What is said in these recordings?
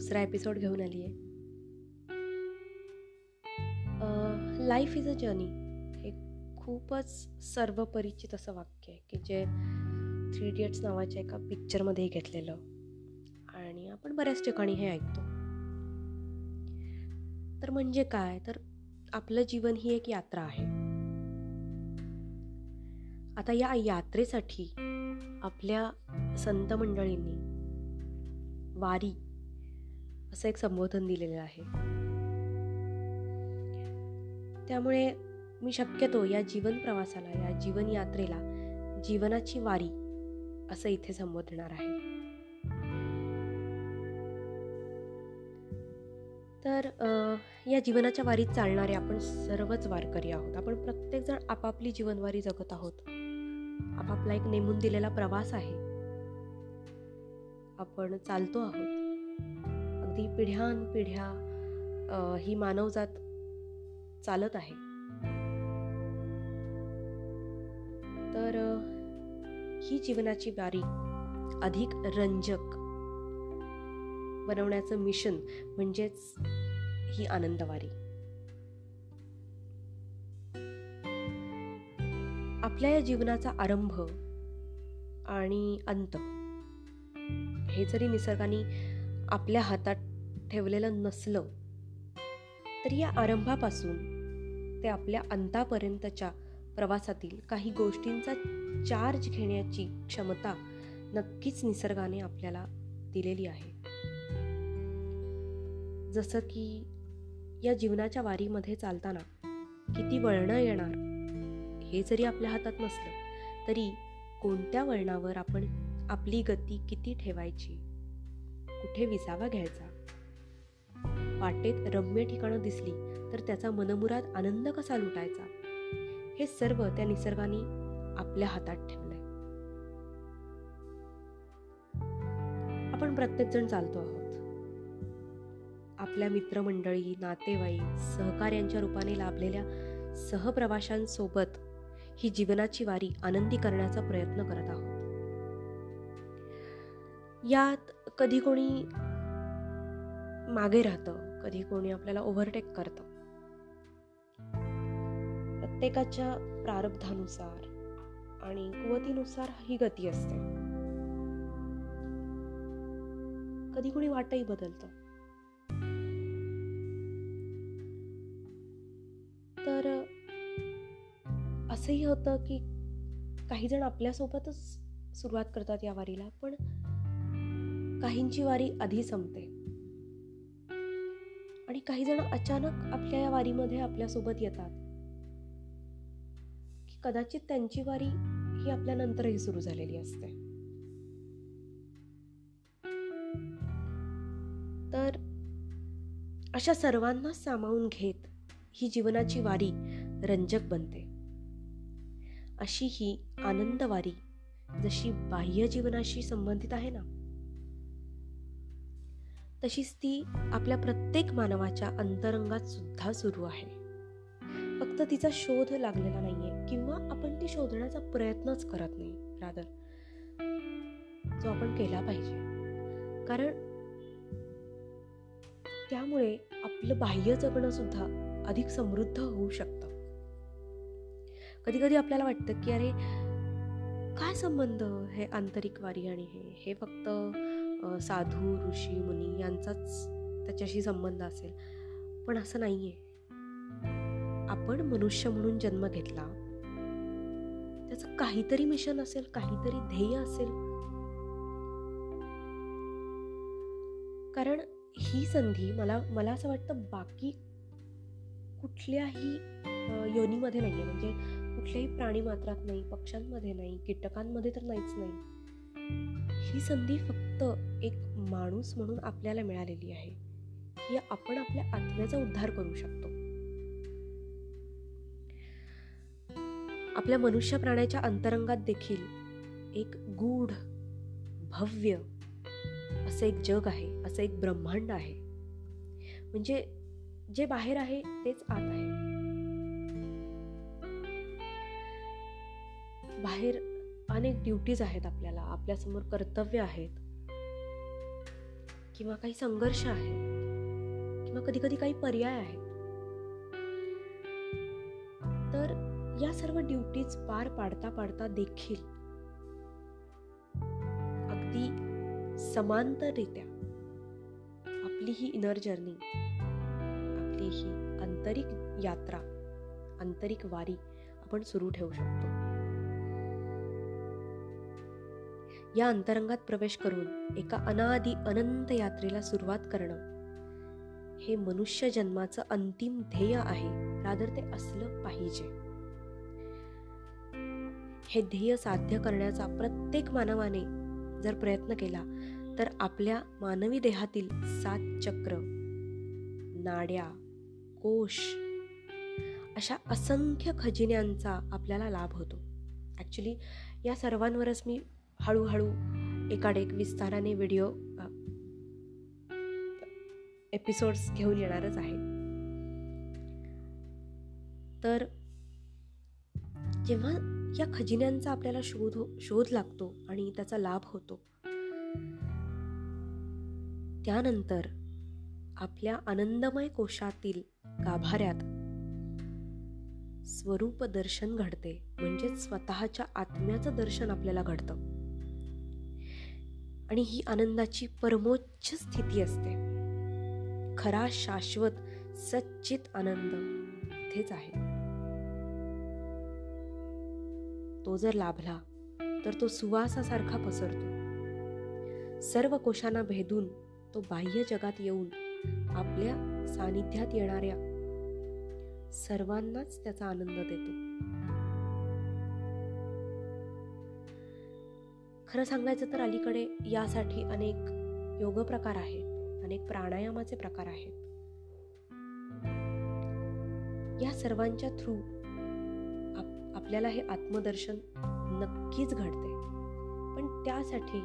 दुसरा एपिसोड घेऊन आली आहे लाईफ इज अ जर्नी हे खूपच सर्वपरिचित असं वाक्य आहे की जे थ्री इडियट्स नावाच्या एका पिक्चरमध्ये घेतलेलं. आणि आपण बऱ्याच ठिकाणी हे ऐकतो. तर म्हणजे काय? तर आपलं जीवन ही एक यात्रा आहे. आता या यात्रेसाठी आपल्या संत मंडळींनी वारी असं एक संबोधन दिलेलं आहे. त्यामुळे मी शक्यतो या जीवन प्रवासाला या जीवन यात्रेला जीवनाची वारी असं इथे संबोधणार आहे. तर या जीवनाच्या वारीत चालणारे आपण सर्वच वारकरी आहोत. आपण प्रत्येकजण आपापली जीवनवारी जगत आहोत. आपापला एक नेमून दिलेला प्रवास आहे. आपण चालतो आहोत. अगदी पिढ्यानपिढ्या ही मानवजात चालत आहे. तर ही जीवनाची बारी अधिक रंजक बनवण्याचं मिशन म्हणजेच ही आनंदवारी. आपल्या या जीवनाचा आरंभ आणि अंत हे जरी निसर्गाने आपल्या हातात ठेवलेलं नसलं तरी या आरंभापासून ते आपल्या अंतापर्यंतच्या प्रवासातील काही गोष्टींचा चार्ज घेण्याची क्षमता नक्कीच निसर्गाने आपल्याला दिलेली आहे. जसं की या जीवनाच्या वारीमध्ये चालताना किती वळणं येणार हे जरी आपल्या हातात नसलं तरी कोणत्या वळणावर आपण आपली गती किती ठेवायची? कुठे विसावा घ्यायचा? वाटेत रम्य ठिकाणं दिसली तर त्याचा मनमुराद आनंद कसा लुटायचा? हे सर्व त्या निसर्गाने आपल्या हातात ठेवलंय. आपण प्रत्येकजण चालतो आहोत. आपल्या मित्रमंडळी नातेवाईक सहकार्यांच्या रूपाने लाभलेल्या सहप्रवाशांसोबत ही जीवनाची वारी आनंदी करण्याचा प्रयत्न करत आहोत. यात कधी कोणी मागे राहतं कधी कोणी आपल्याला ओव्हरटेक करतं. प्रत्येकाच्या प्रारब्धानुसार आणि कुवतीनुसार ही गती असते. कधी कोणी वाटही बदलतं. तर असंही होतं की काही जण आपल्यासोबतच सुरुवात करतात या वारीला पण काहींची वारी आधी संपते. आणि काही जण अचानक आपल्या या वारीमध्ये आपल्यासोबत येतात. की कदाचित त्यांची वारी ही आपल्या नंतरही सुरू झालेली असते. तर अशा सर्वांना सामावून घेत ही जीवनाची वारी रंजक बनते. अशी ही आनंदवारी जशी बाह्य जीवनाशी संबंधित आहे ना तशीच ती आपल्या प्रत्येक मानवाच्या अंतरंगात सुद्धा सुरू आहे. फक्त तिचा शोध लागलेला नाहीये किंवा आपण ती शोधण्याचा प्रयत्नच करत नाही रादर. जो आपण केला पाहिजे. कारण त्यामुळे आपलं बाह्य जगणं सुद्धा अधिक समृद्ध होऊ शकतं. कधी कधी आपल्याला वाटतं की अरे काय संबंध हे आंतरिक वारी आणि हे? हे फक्त साधू ऋषी मुनी यांचाच त्याच्याशी संबंध असेल. पण असं नाहीये. आपण मनुष्य म्हणून जन्म घेतला त्याचं काहीतरी मिशन असेल काहीतरी ध्येय असेल. कारण ही संधी मला मला असं वाटतं बाकी कुठल्याही योनीमध्ये नाहीये. म्हणजे कुठल्याही प्राणी मात्रात नाही पक्ष्यांमध्ये नाही कीटकांमध्ये तर नाहीच नाही. ही संधी फक्त एक माणूस म्हणून आपल्याला मिळालेली आहे. की आपण आपल्या आत्म्याचा उद्धार करू शकतो. आपल्या मनुष्य प्राण्याच्या अंतरंगात देखील एक गूढ भव्य असं एक जग आहे असं एक ब्रह्मांड आहे. म्हणजे जे बाहेर आहे तेच आत आहे. बाहेर अनेक ड्युटीज आहेत आपल्याला आपल्यासमोर कर्तव्य आहेत. किंवा काही संघर्ष आहेत. किंवा कधी कधी काही पर्याय आहेत. तर या सर्व ड्युटीज पार पाडता पाडता देखील अगदी समांतररित्या आपली ही इनर जर्नी आपली ही आंतरिक यात्रा आंतरिक वारी आपण सुरू ठेवू शकतो. या अंतरंगात प्रवेश करून एका अनादी अनंत यात्रेला सुरुवात करणं. हे मनुष्य जन्माचं अंतिम ध्येय आहे रादर ते असलं पाहिजे. हे ध्येय साध्य करण्याचा प्रत्येक मानवाने जर प्रयत्न केला तर आपल्या मानवी देहातील सात चक्र नाड्या कोश अशा असंख्य खजिन्यांचा आपल्याला लाभ होतो. ॲक्च्युली या सर्वांवरच मी हळूहळू एकाडेक विस्ताराने व्हिडिओ एपिसोड्स घेऊन येणारच आहे. तर जेव्हा या खजिन्यांचा आपल्याला शोध हो, शोध लागतो आणि त्याचा लाभ होतो त्यानंतर आपल्या आनंदमय कोशातील गाभाऱ्यात स्वरूप दर्शन घडते म्हणजे स्वतःच्या आत्म्याचं दर्शन आपल्याला घडतं. आणि ही आनंदाची परमोच्च स्थिती असते. खरा शाश्वत सच्चित आनंद इथेच आहे. तो जर लाभला तर तो सुवासासारखा पसरतो. सर्व कोशांना भेदून तो बाह्य जगात येऊन आपल्या सानिध्यात येणाऱ्या सर्वांनाच त्याचा आनंद देतो. खरं सांगायचं तर अलीकडे यासाठी अनेक योग प्रकार आहेत अनेक प्राणायामाचे प्रकार आहेत. या सर्वांच्या थ्रू आप, आपल्याला हे आत्मदर्शन नक्कीच घडते. पण त्यासाठी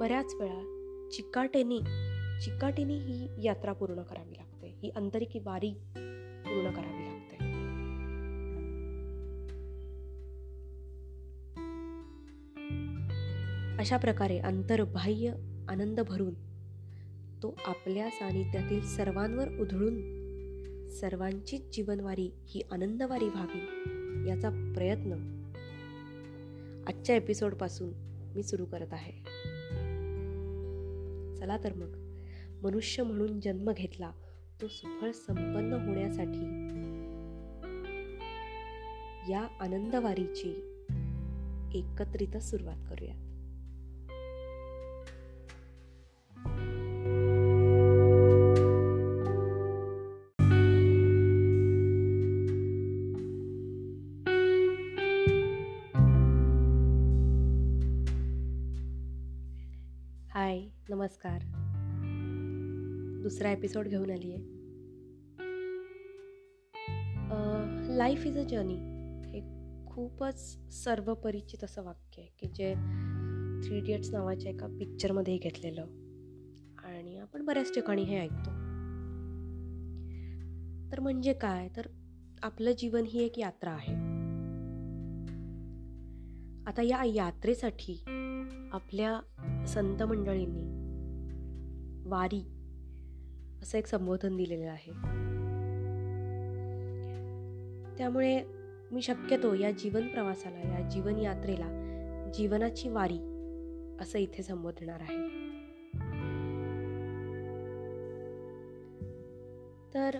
बऱ्याच वेळा चिकाटेने चिकाटीने ही यात्रा पूर्ण करावी लागते. ही आंतरिक वारी पूर्ण करावी अशा प्रकारे अंतर्बाह्य आनंद भरून तो आपल्या सानिध्यातील सर्वांवर उधळून सर्वांचीच जीवनवारी ही आनंदवारी व्हावी याचा प्रयत्न आजच्या एपिसोडपासून मी सुरू करत आहे. चला तर मग मनुष्य म्हणून जन्म घेतला तो सुफळ संपन्न होण्यासाठी या आनंदवारीची एकत्रित सुरुवात करूया नमस्कार. दुसरा एपिसोड घेऊन आली आहे लाईफ इज अ जर्नी हे खूपच सर्वपरिचित असं वाक्य आहे की जे थ्री इडियट्स नावाच्या एका पिक्चरमध्ये घेतलेलं. आणि आपण बऱ्याच ठिकाणी हे ऐकतो. तर म्हणजे काय? तर आपलं जीवन ही एक यात्रा आहे. आता या यात्रेसाठी आपल्या संत मंडळींनी वारी असं एक संबोधन दिलेलं आहे. त्यामुळे मी शक्यतो या जीवन प्रवासाला या जीवन यात्रेला जीवनाची वारी असं इथे संबोधणार आहे. तर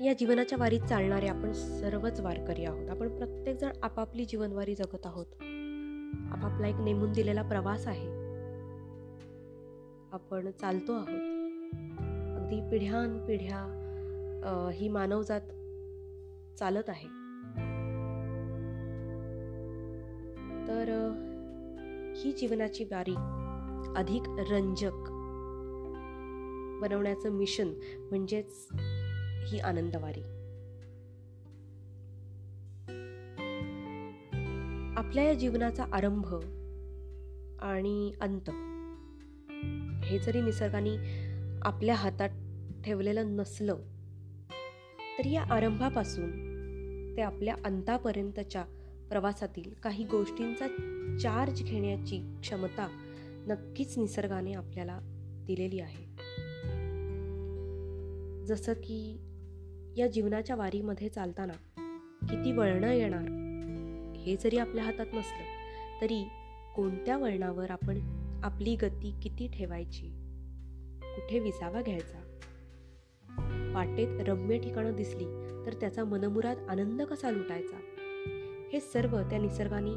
या जीवनाच्या वारीत चालणारे आपण सर्वच वारकरी आहोत. आपण प्रत्येकजण आपापली जीवनवारी जगत आहोत. आपापला एक नेमून दिलेला प्रवास आहे. आपण चालतो आहोत. अगदी पिढ्यानपिढ्या ही मानवजात चालत आहे. तर ही जीवनाची बारी अधिक रंजक बनवण्याचं मिशन म्हणजेच ही आनंदवारी. आपल्या या जीवनाचा आरंभ आणि अंत हे जरी निसर्गाने आपल्या हातात ठेवलेलं नसलं तरी या आरंभापासून ते आपल्या अंतापर्यंतच्या प्रवासातील काही गोष्टींचा चार्ज घेण्याची क्षमता नक्कीच निसर्गाने आपल्याला दिलेली आहे. जसं की या जीवनाच्या वारीमध्ये चालताना किती वळणं येणार हे जरी आपल्या हातात नसलं तरी कोणत्या वळणावर आपण आपली गती किती ठेवायची? कुठे विसावा घ्यायचा? वाटेत रम्य ठिकाणं दिसली तर त्याचा मनमुराद आनंद कसा लुटायचा? हे सर्व त्या निसर्गाने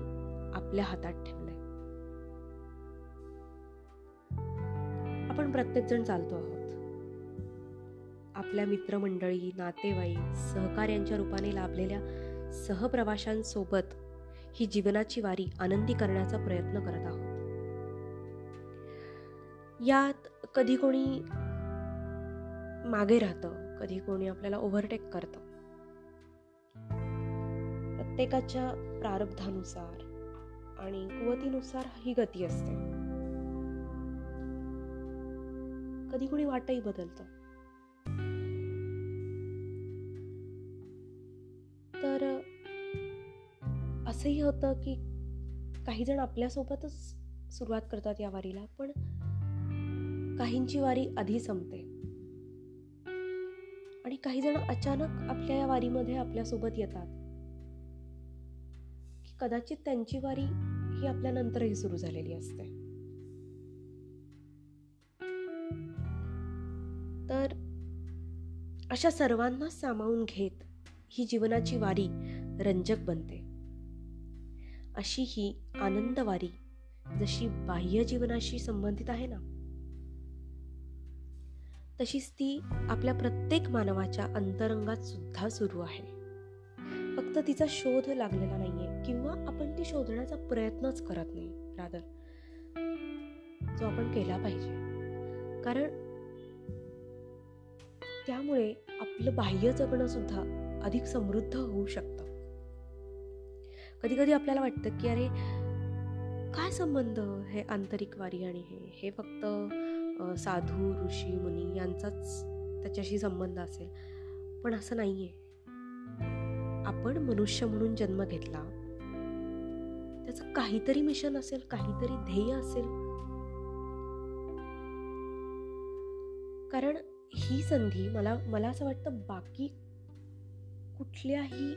आपल्या हातात ठेवलंय. आपण प्रत्येकजण चालतो आहोत. आपल्या मित्रमंडळी नातेवाईक सहकार्यांच्या रूपाने लाभलेल्या सहप्रवाशांसोबत ही जीवनाची वारी आनंदी करण्याचा प्रयत्न करत आहोत. यात कधी कोणी मागे राहतं कधी कोणी आपल्याला ओव्हरटेक करतं. प्रत्येकाच्या प्रारब्धानुसार आणि कुवतीनुसार ही गती असते. कधी कोणी वाटही बदलतं. तर असंही होतं की काही जण आपल्यासोबतच सुरुवात करतात या वारीला पण काहींची वारी आधी संपते. आणि काही जण अचानक आपल्या या वारीमध्ये आपल्यासोबत येतात. की कदाचित त्यांची वारी ही आपल्या नंतरही सुरू झालेली असते. तर अशा सर्वांना सामावून घेत ही जीवनाची वारी रंजक बनते. अशी ही आनंदवारी जशी बाह्य जीवनाशी संबंधित आहे ना तशीच ती आपल्या प्रत्येक मानवाच्या अंतरंगात सुद्धा सुरू आहे. फक्त तिचा शोध लागलेला नाहीये किंवा आपण ती शोधण्याचा प्रयत्नच करत नाही रादर. जो आपण केला पाहिजे. कारण त्यामुळे आपलं बाह्य जगणं सुद्धा अधिक समृद्ध होऊ शकतं. कधी कधी आपल्याला वाटतं की अरे काय संबंध हे आंतरिक वारी आणि हे? हे फक्त साधू ऋषी मुनी यांचाच त्याच्याशी संबंध असेल. पण असं नाहीये. आपण मनुष्य म्हणून जन्म घेतला त्याचं काहीतरी मिशन असेल काहीतरी ध्येय असेल. कारण ही संधी मला मला असं वाटतं बाकी कुठल्याही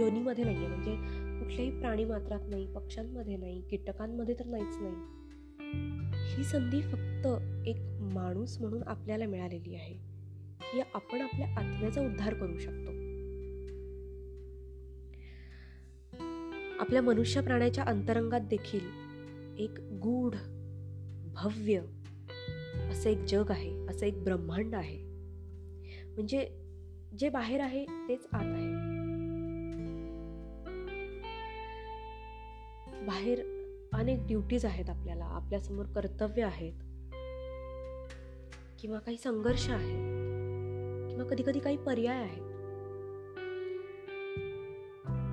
योनीमध्ये नाही आहे म्हणजे कुठल्याही प्राणी मात्रात नाही पक्ष्यांमध्ये नाही कीटकांमध्ये तर नाहीच नाही. ही संधी फक्त एक माणूस म्हणून आपल्याला मिळालेली आहे. की आपण आपल्या आत्म्याचा उद्धार करू शकतो. आपल्या मनुष्य प्राण्याच्या अंतरंगात देखील एक गूढ भव्य असं एक जग आहे असं एक ब्रह्मांड आहे. म्हणजे जे बाहेर आहे तेच आत आहे. बाहेर अनेक ड्युटीज आहेत आपल्याला आपल्यासमोर कर्तव्य आहेत. किंवा काही संघर्ष आहेत. किंवा कधी कधी काही पर्याय आहेत.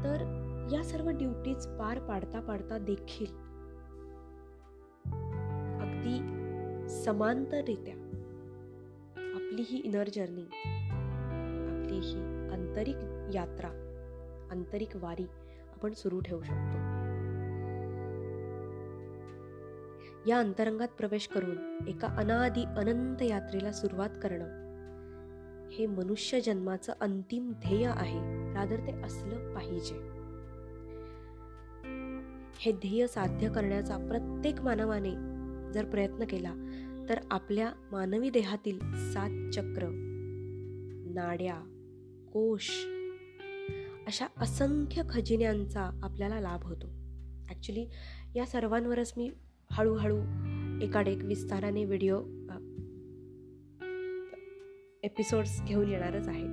तर या सर्व ड्युटीज पार पाडता पाडता देखील अगदी समांतररित्या आपली ही इनर जर्नी आपली ही आंतरिक यात्रा आंतरिक वारी आपण सुरू ठेवू शकतो. या अंतरंगात प्रवेश करून एका अनादी अनंत यात्रेला सुरुवात करणं. हे मनुष्य जन्माचं अंतिम ध्येय आहे. रादर ते असलं पाहिजे. हे ध्येय साध्य करण्याचा प्रत्येक मानवाने जर प्रयत्न केला तर आपल्या मानवी देहातील सात चक्र नाड्या कोश अशा असंख्य खजिन्यांचा आपल्याला लाभ होतो. ॲक्च्युली या सर्वांवरच मी हळूहळू एकाडेक विस्ताराने व्हिडिओ एपिसोड्स घेऊन येणारच आहे.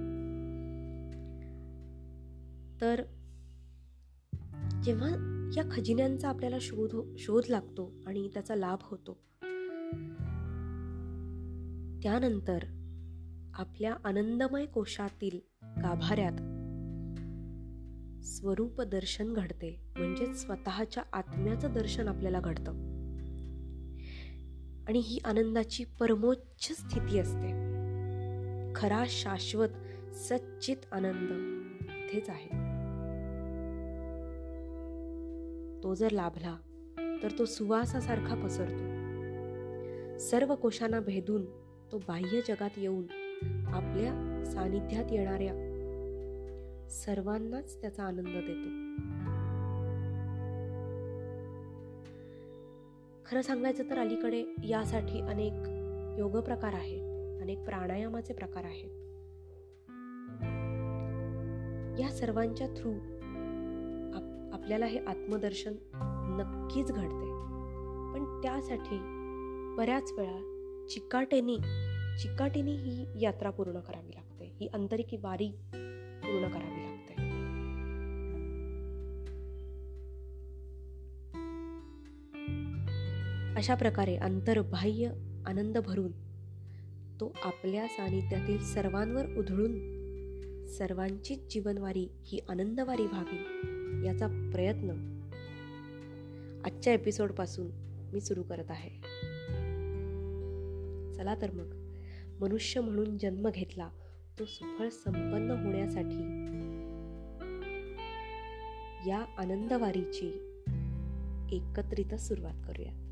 तर जेव्हा या खजिन्यांचा आपल्याला शोध शोध लागतो आणि त्याचा लाभ होतो त्यानंतर आपल्या आनंदमय कोशातील गाभाऱ्यात स्वरूप दर्शन घडते म्हणजे स्वतःच्या आत्म्याचं दर्शन आपल्याला घडतं. आणि ही आनंदाची परमोच्च स्थिती असते. खरा शाश्वत सच्चित आनंद इथेच आहे. तो जर लाभला तर तो सुवासासारखा पसरतो. सर्व कोशांना भेदून तो बाह्य जगात येऊन आपल्या सानिध्यात येणाऱ्या सर्वांनाच त्याचा आनंद देतो. खरं सांगायचं तर अलीकडे यासाठी अनेक योग प्रकार आहेत अनेक प्राणायामाचे प्रकार आहेत. या सर्वांच्या थ्रू आप आपल्याला हे आत्मदर्शन नक्कीच घडते. पण त्यासाठी बऱ्याच वेळा चिकाटेने चिकाटीने ही यात्रा पूर्ण करावी लागते. ही आंतरिक वारी पूर्ण करावी लागते. अशा प्रकारे अंतर्बाह्य आनंद भरून तो आपल्या सानिध्यातील सर्वांवर उधळून सर्वांचीच जीवनवारी ही आनंदवारी व्हावी याचा प्रयत्न आजच्या एपिसोडपासून मी सुरू करत आहे. चला तर मग मनुष्य म्हणून जन्म घेतला तो सुफळ संपन्न होण्यासाठी या आनंदवारीची एकत्रित सुरुवात करूयात.